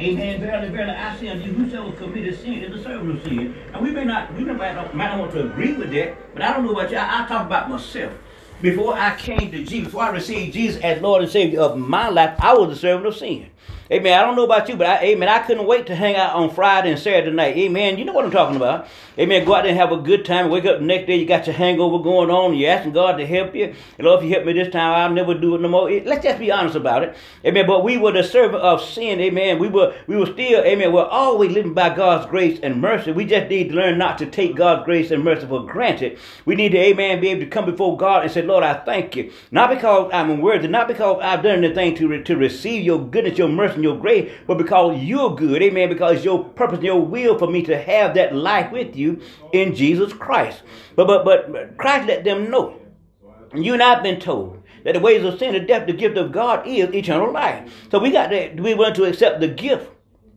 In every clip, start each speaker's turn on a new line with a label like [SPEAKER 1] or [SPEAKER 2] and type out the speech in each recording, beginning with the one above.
[SPEAKER 1] Amen. Verily, verily, I say unto you, whosoever committed sin is the servant of sin. And we may not, we might not, might not want to agree with that, but I don't know about you. I, talk about myself. Before I came to Jesus, before I received Jesus as Lord and Savior of my life, I was the servant of sin. Amen. I don't know about you, but I, amen. I couldn't wait to hang out on Friday and Saturday night. Amen. You know what I'm talking about. Amen. Go out there and have a good time. Wake up the next day, you got your hangover going on. You're asking God to help you. And Lord, if you help me this time, I'll never do it no more. Eh, let's just be honest about it. Amen. But we were the servant of sin. Amen. We were, we were still, amen. We're always living by God's grace and mercy. We just need to learn not to take God's grace and mercy for granted. We need to, amen, be able to come before God and say, Lord, I thank you. Not because I'm worthy, not because I've done anything to, to receive your goodness, your mercy, and your grace, but because you're good. Amen. Because your purpose and your will for me to have that life with you in Jesus Christ. But but but Christ let them know. You and I've been told that the ways of sin and death, the gift of God is eternal life. So we got to we want to accept the gift.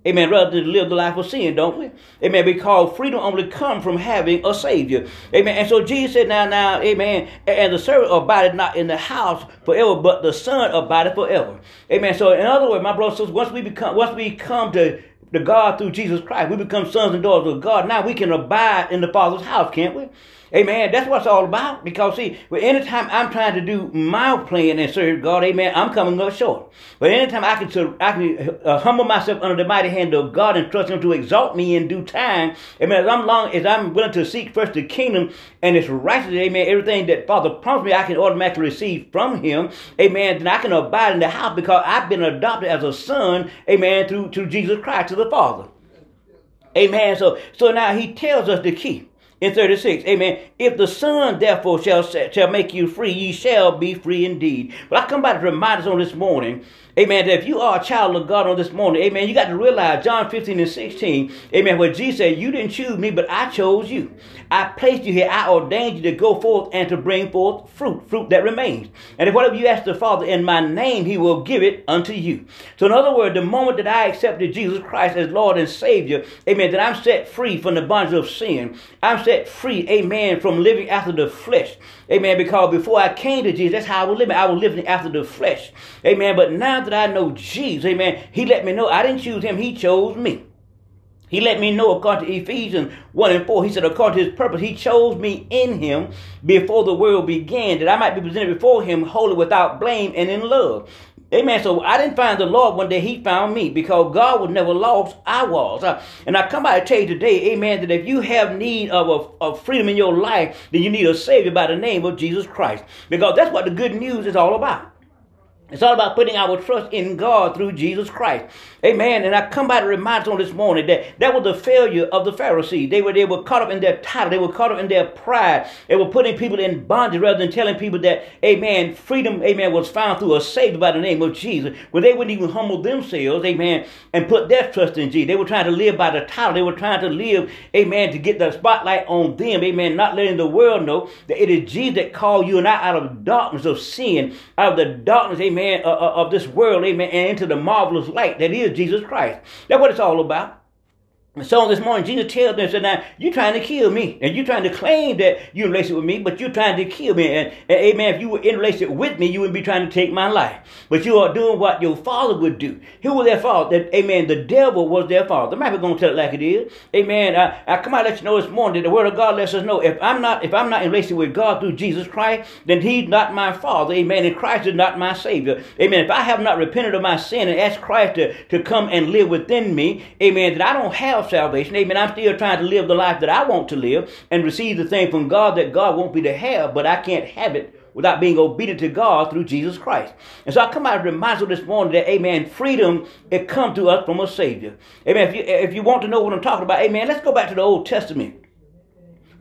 [SPEAKER 1] Amen. Rather than live the life of sin, don't we? Amen. Because freedom only comes from having a Savior. Amen. And so Jesus said, now, now, amen. And the servant abided not in the house forever, but the Son abided forever. Amen. So in other words, my brothers once we become, once we come to the God through Jesus Christ, we become sons and daughters of God. Now we can abide in the Father's house, can't we? Amen. That's what it's all about. Because see, anytime I'm trying to do my plan and serve God, amen, I'm coming up short. But anytime I can, I can uh, humble myself under the mighty hand of God and trust Him to exalt me in due time, amen. As I'm long as I'm willing to seek first the kingdom and its righteousness, amen, everything that Father promised me, I can automatically receive from Him, amen. Then I can abide in the house because I've been adopted as a son, amen, through to Jesus Christ to the Father. Amen. So, so now He tells us the key in 36. Amen. If the Son therefore shall, shall make you free, ye shall be free indeed. But I come by to remind us on this morning Amen. That if you are a child of God on this morning, amen, you got to realize John 15 and 16, amen, where Jesus said, You didn't choose me, but I chose you. I placed you here. I ordained you to go forth and to bring forth fruit, fruit that remains. And if whatever you ask the Father in my name, he will give it unto you. So, in other words, the moment that I accepted Jesus Christ as Lord and Savior, amen, that I'm set free from the bondage of sin. I'm set free, amen, from living after the flesh. Amen. Because before I came to Jesus, that's how I was living. I was living after the flesh. Amen. But now that I know Jesus, amen, he let me know I didn't choose him, he chose me. He let me know according to Ephesians 1 and 4. He said, according to his purpose, he chose me in him before the world began, that I might be presented before him holy without blame and in love. Amen. So I didn't find the Lord one day, He found me because God was never lost. I was. Uh, and I come by to tell you today, amen, that if you have need of, of, of freedom in your life, then you need a Savior by the name of Jesus Christ. Because that's what the good news is all about. It's all about putting our trust in God through Jesus Christ. Amen. And I come by to remind on this morning that that was the failure of the Pharisees. They were, they were caught up in their title. They were caught up in their pride. They were putting people in bondage rather than telling people that, amen, freedom, amen, was found through a Savior by the name of Jesus. When they wouldn't even humble themselves, amen, and put their trust in Jesus. They were trying to live by the title. They were trying to live, amen, to get the spotlight on them, amen, not letting the world know that it is Jesus that called you and I out of darkness of sin, out of the darkness, amen amen, uh, uh, of this world, amen, and into the marvelous light that is Jesus Christ. That's what it's all about. So this morning, Jesus tells them, said, now, you're trying to kill me. And you're trying to claim that you're in relationship with me, but you're trying to kill me. And, and, amen, if you were in relationship with me, you wouldn't be trying to take my life. But you are doing what your father would do. Who was their father? That, amen, the devil was their father. The Bible going to tell it like it is. Amen. I, I come out let you know this morning that the word of God lets us know if I'm not, if I'm not in relationship with God through Jesus Christ, then he's not my father. Amen. And Christ is not my savior. Amen. If I have not repented of my sin and asked Christ to, to come and live within me, amen, that I don't have of salvation. Amen. I'm still trying to live the life that I want to live and receive the thing from God that God wants me to have, but I can't have it without being obedient to God through Jesus Christ. And so I come out and remind you this morning that, amen, freedom, it comes to us from a Savior. Amen. If you, if you want to know what I'm talking about, amen, let's go back to the Old Testament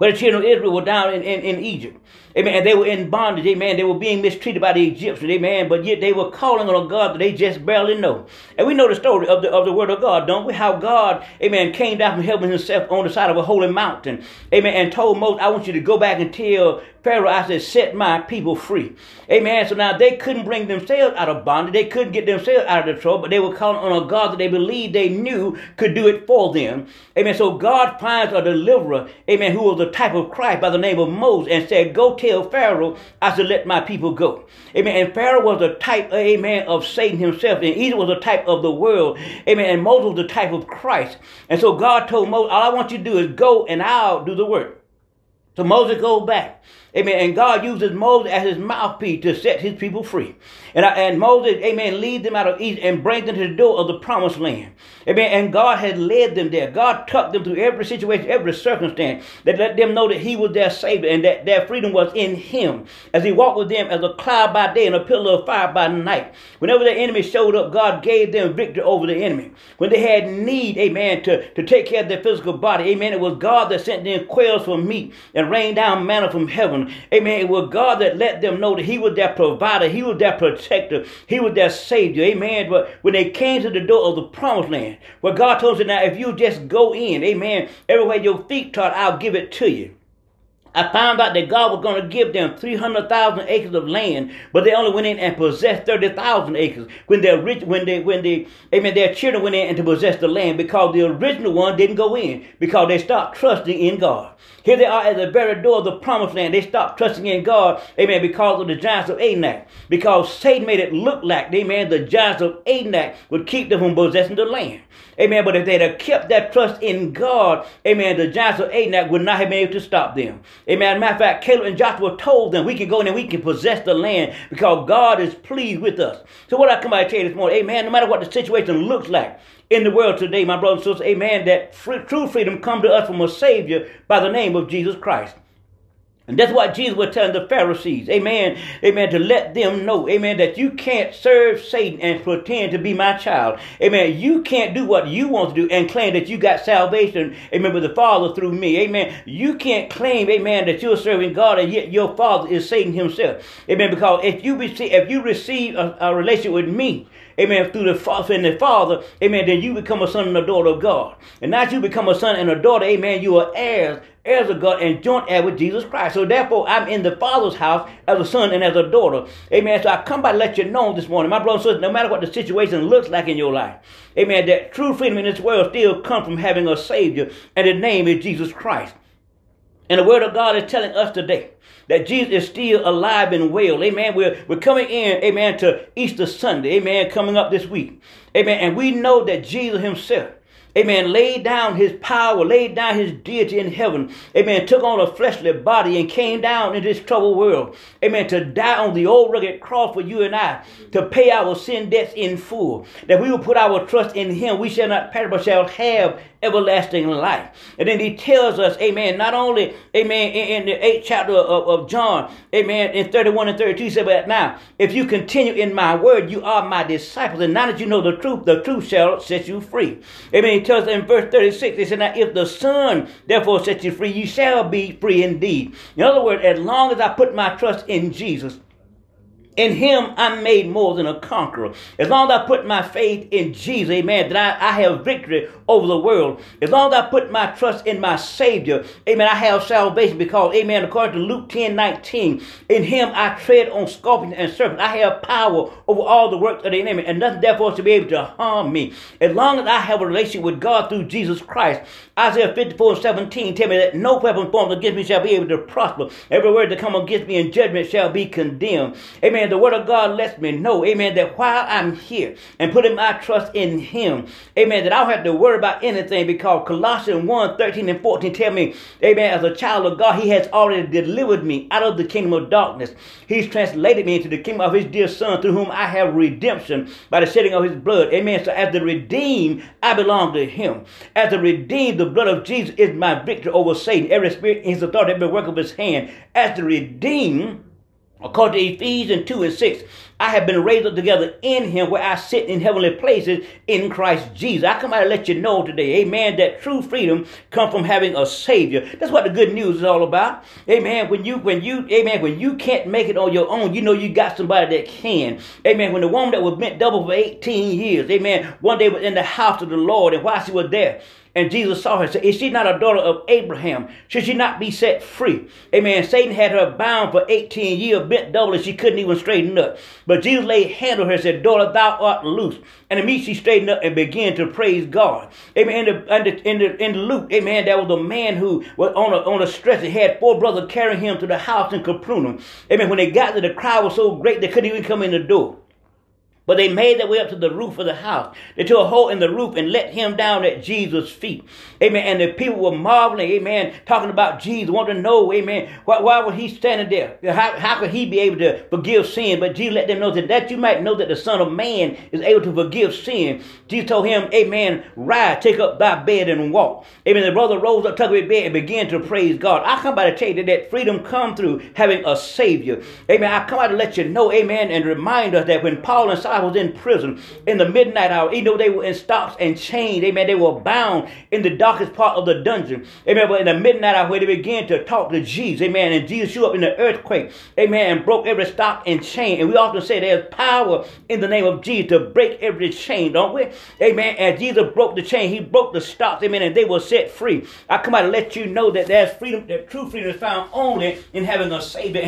[SPEAKER 1] where the children of Israel were down in, in, in Egypt. Amen. They were in bondage. Amen. They were being mistreated by the Egyptians. Amen. But yet they were calling on a God that they just barely know. And we know the story of the, of the word of God, don't we? How God, amen, came down from heaven himself on the side of a holy mountain. Amen. And told Moses, I want you to go back and tell Pharaoh, I said, set my people free. Amen. So now they couldn't bring themselves out of bondage. They couldn't get themselves out of the trouble, but they were calling on a God that they believed they knew could do it for them. Amen. So God finds a deliverer, amen, who was the type of Christ by the name of Moses and said, Go tell Pharaoh I should let my people go. Amen. And Pharaoh was a type, amen, of Satan himself. And Egypt was a type of the world. Amen. And Moses was the type of Christ. And so God told Moses, All I want you to do is go and I'll do the work. So Moses goes back. Amen. And God uses Moses as his mouthpiece to set his people free. And, and Moses, amen, leads them out of Egypt and brings them to the door of the promised land. Amen. And God had led them there. God took them through every situation, every circumstance that let them know that he was their savior and that their freedom was in him. As he walked with them as a cloud by day and a pillar of fire by night. Whenever the enemy showed up, God gave them victory over the enemy. When they had need, amen, to, to take care of their physical body, amen, it was God that sent them quails for meat and rained down manna from heaven Amen. It was God that let them know that He was their provider. He was their protector. He was their savior. Amen. But when they came to the door of the promised land, where God told them, now if you just go in, amen, everywhere your feet trod, I'll give it to you. I found out that God was going to give them 300,000 acres of land, but they only went in and possessed 30,000 acres. When their rich, when they, when they, amen, their children went in and to possess the land because the original one didn't go in because they stopped trusting in God. Here they are at the very door of the promised land. They stopped trusting in God, amen, because of the giants of Anak. Because Satan made it look like, amen, the giants of Anak would keep them from possessing the land. Amen. But if they'd have kept that trust in God, amen, the giants of Anak would not have been able to stop them. Amen. Matter of fact, Caleb and Joshua told them we can go in and we can possess the land because God is pleased with us. So what I come out to tell you this morning, amen, no matter what the situation looks like, in the world today, my brothers and sisters, amen, that free, true freedom come to us from a Savior by the name of Jesus Christ. And that's what Jesus was telling the Pharisees, amen, amen, to let them know, amen, that you can't serve Satan and pretend to be my child. Amen. You can't do what you want to do and claim that you got salvation, amen, with the Father through me. Amen. You can't claim, amen, that you're serving God and yet your Father is Satan himself. Amen. Because if you receive, if you receive a, a relationship with me, amen, through the Father and the Father, amen, then you become a son and a daughter of God. And now you become a son and a daughter, amen, you are heirs heirs of God and joint heir with Jesus Christ. So therefore, I'm in the Father's house as a son and as a daughter. Amen. So I come by let you know this morning, my brothers and sisters, no matter what the situation looks like in your life, amen, that true freedom in this world still comes from having a Savior, and His name is Jesus Christ. And the Word of God is telling us today that Jesus is still alive and well. Amen. We're, we're coming in, amen, to Easter Sunday. Amen. Coming up this week. Amen. And we know that Jesus Himself amen, laid down his power, laid down his deity in heaven, amen, took on a fleshly body and came down into this troubled world, amen, to die on the old rugged cross for you and I, to pay our sin debts in full, that we will put our trust in him, we shall not perish but shall have everlasting life. And then he tells us, amen, not only, amen, in, in the eighth chapter of, of, John, amen, in 31 and 32, he said, but now, if you continue in my word, you are my disciples. And now that you know the truth, the truth shall set you free. Amen. Tells in verse 36, he said, now if the Son therefore sets you free, you shall be free indeed. In other words, as long as I put my trust in Jesus, in him I'm made more than a conqueror. As long as I put my faith in Jesus, amen, that I, I have victory over the world. As long as I put my trust in my Savior, amen, I have salvation because, amen, according to Luke 10 19, in him I tread on scorpions and serpents. I have power over all the works of the enemy, and nothing therefore to be able to harm me. As long as I have a relationship with God through Jesus Christ, Isaiah 54 17 tell me that no weapon formed against me shall be able to prosper. Every word that come against me in judgment shall be condemned. Amen. The word of God lets me know, amen, that while I'm here and putting my trust in Him, amen, that I don't have to worry about anything because Colossians 1 13 and 14 tell me, amen, as a child of God, He has already delivered me out of the kingdom of darkness. He's translated me into the kingdom of His dear Son, through whom I have redemption by the shedding of His blood. Amen. So as the redeemed, I belong to Him. As the redeemed, the blood of Jesus is my victory over Satan. Every spirit in His authority, every work of His hand. As the redeemed, According to Ephesians 2 and 6, I have been raised up together in him where I sit in heavenly places in Christ Jesus. I come out to let you know today, amen, that true freedom comes from having a savior. That's what the good news is all about. Amen. When you, when you, amen, when you can't make it on your own, you know you got somebody that can. Amen. When the woman that was bent double for 18 years, amen, one day was in the house of the Lord, and while she was there, and Jesus saw her and said, Is she not a daughter of Abraham? Should she not be set free? Amen. Satan had her bound for 18 years, bent double, and she couldn't even straighten up. But Jesus laid hand on her and said, Daughter, thou art loose. And immediately she straightened up and began to praise God. Amen. In the, in the, in the, in Luke, amen, there was a man who was on a, on a stretcher. He had four brothers carrying him to the house in Capernaum. Amen. When they got there, the crowd was so great they couldn't even come in the door. But they made their way up to the roof of the house. They took a hole in the roof and let him down at Jesus' feet. Amen. And the people were marveling, amen, talking about Jesus, wanting to know, amen, why, why was he standing there? How, how could he be able to forgive sin? But Jesus let them know that, that you might know that the Son of Man is able to forgive sin. Jesus told him, amen, rise, take up thy bed and walk. Amen. The brother rose up, took up his bed, and began to praise God. I come by to tell you that, that freedom come through having a Savior. Amen. I come out to let you know, amen, and remind us that when Paul and Silas was in prison in the midnight hour, even though they were in stocks and chains, amen, they were bound in the darkest part of the dungeon, amen, but in the midnight hour where they began to talk to Jesus, amen, and Jesus showed up in the earthquake, amen, and broke every stock and chain. And we often say there's power in the name of Jesus to break every chain, don't we? Amen. As Jesus broke the chain, he broke the stocks, amen, and they were set free. I come out to let you know that there's freedom, that true freedom is found only in having a Savior.